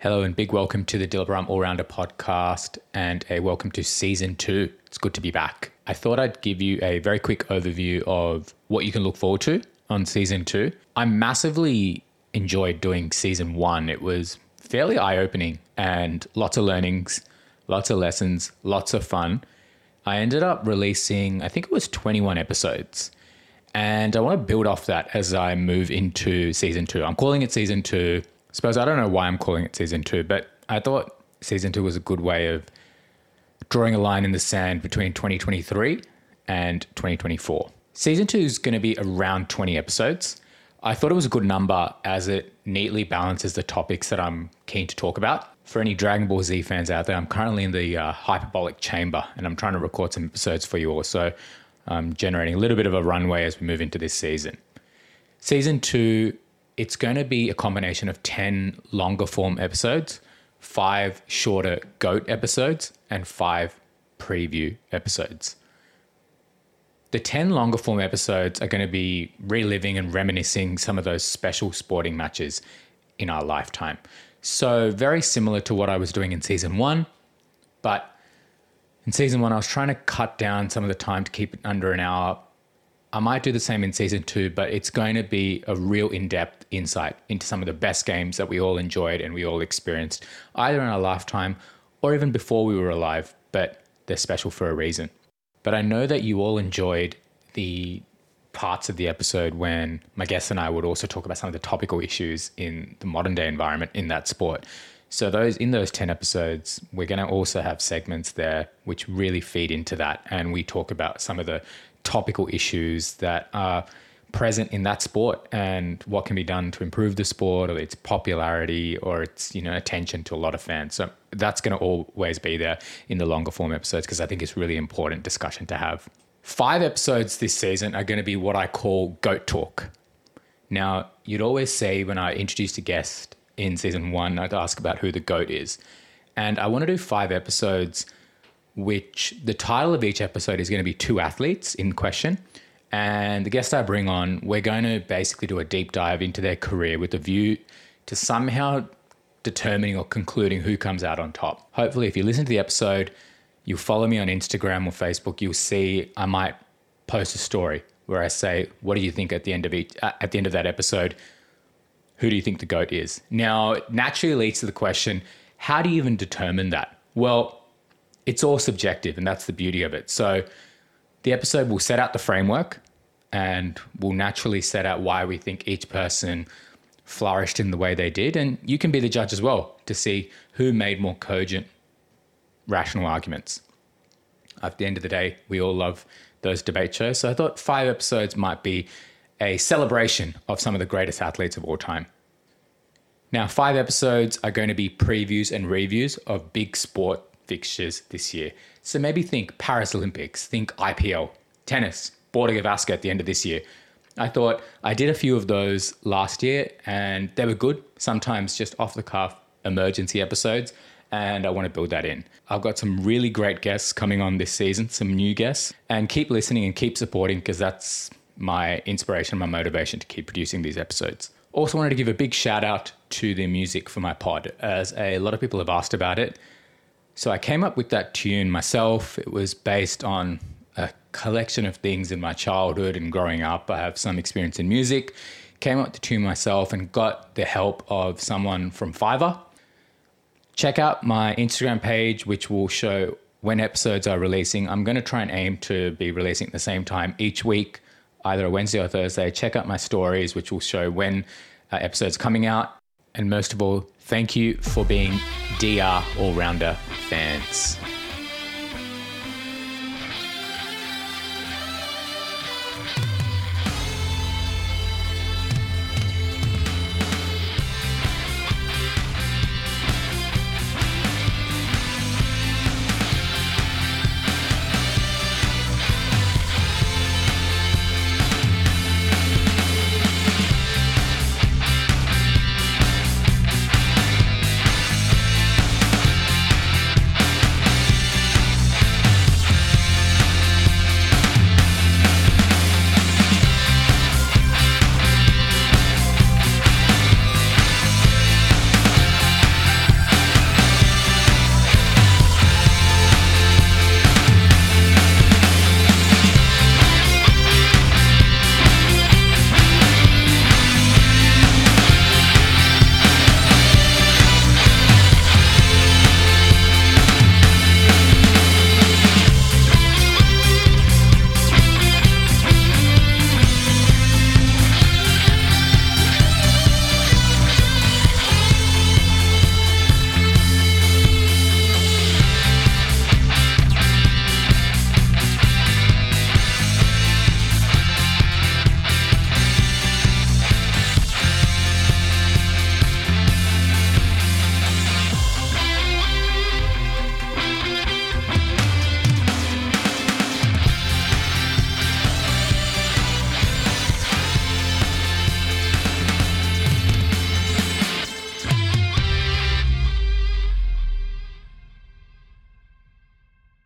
Hello and big welcome to the Dilip Ram All Rounder podcast and a welcome to season two. It's good to be back. I thought I'd give you a very quick overview of what you can look forward to on season two. I massively enjoyed doing season one. It was fairly eye opening and lots of learnings, lots of lessons, lots of fun. I ended up releasing, I think it was 21 episodes. And I want to build off that as I move into season two. I'm calling it season two. I suppose I don't know why I'm calling it season two, but I thought season two was a good way of drawing a line in the sand between 2023 and 2024. Season two is going to be around 20 episodes. I thought it was a good number as it neatly balances the topics that I'm keen to talk about. For any Dragon Ball Z fans out there, I'm currently in the uh, hyperbolic chamber and I'm trying to record some episodes for you all. So I'm generating a little bit of a runway as we move into this season. Season two, it's going to be a combination of 10 longer form episodes, five shorter GOAT episodes, and five preview episodes. The 10 longer form episodes are going to be reliving and reminiscing some of those special sporting matches in our lifetime. So, very similar to what I was doing in season one, but in season one, I was trying to cut down some of the time to keep it under an hour. I might do the same in season two, but it's going to be a real in depth insight into some of the best games that we all enjoyed and we all experienced, either in our lifetime or even before we were alive, but they're special for a reason. But I know that you all enjoyed the parts of the episode when my guests and I would also talk about some of the topical issues in the modern day environment in that sport. So those in those 10 episodes, we're going to also have segments there which really feed into that and we talk about some of the topical issues that are present in that sport and what can be done to improve the sport or its popularity or its you know attention to a lot of fans. So that's going to always be there in the longer form episodes because i think it's really important discussion to have. Five episodes this season are going to be what i call goat talk. Now you'd always say when i introduced a guest in season one i'd ask about who the goat is. And i want to do five episodes which the title of each episode is going to be two athletes in question and the guest I bring on, we're going to basically do a deep dive into their career with a view to somehow determining or concluding who comes out on top. Hopefully, if you listen to the episode, you'll follow me on Instagram or Facebook, you'll see I might post a story where I say, "What do you think at the end of each uh, at the end of that episode? Who do you think the goat is?" Now, naturally leads to the question, how do you even determine that? Well, it's all subjective, and that's the beauty of it. So, the episode will set out the framework and will naturally set out why we think each person flourished in the way they did. And you can be the judge as well to see who made more cogent, rational arguments. At the end of the day, we all love those debate shows. So I thought five episodes might be a celebration of some of the greatest athletes of all time. Now, five episodes are going to be previews and reviews of big sport fixtures this year. So maybe think Paris Olympics, think IPL, tennis, Gavaskar at the end of this year. I thought I did a few of those last year and they were good, sometimes just off the cuff emergency episodes. And I want to build that in. I've got some really great guests coming on this season, some new guests, and keep listening and keep supporting because that's my inspiration, my motivation to keep producing these episodes. Also, wanted to give a big shout out to the music for my pod, as a lot of people have asked about it. So I came up with that tune myself. It was based on a collection of things in my childhood and growing up. I have some experience in music. Came up with the tune myself and got the help of someone from Fiverr. Check out my Instagram page, which will show when episodes are releasing. I'm going to try and aim to be releasing at the same time each week, either a Wednesday or Thursday. Check out my stories, which will show when uh, episodes coming out. And most of all, thank you for being DR All Rounder fans.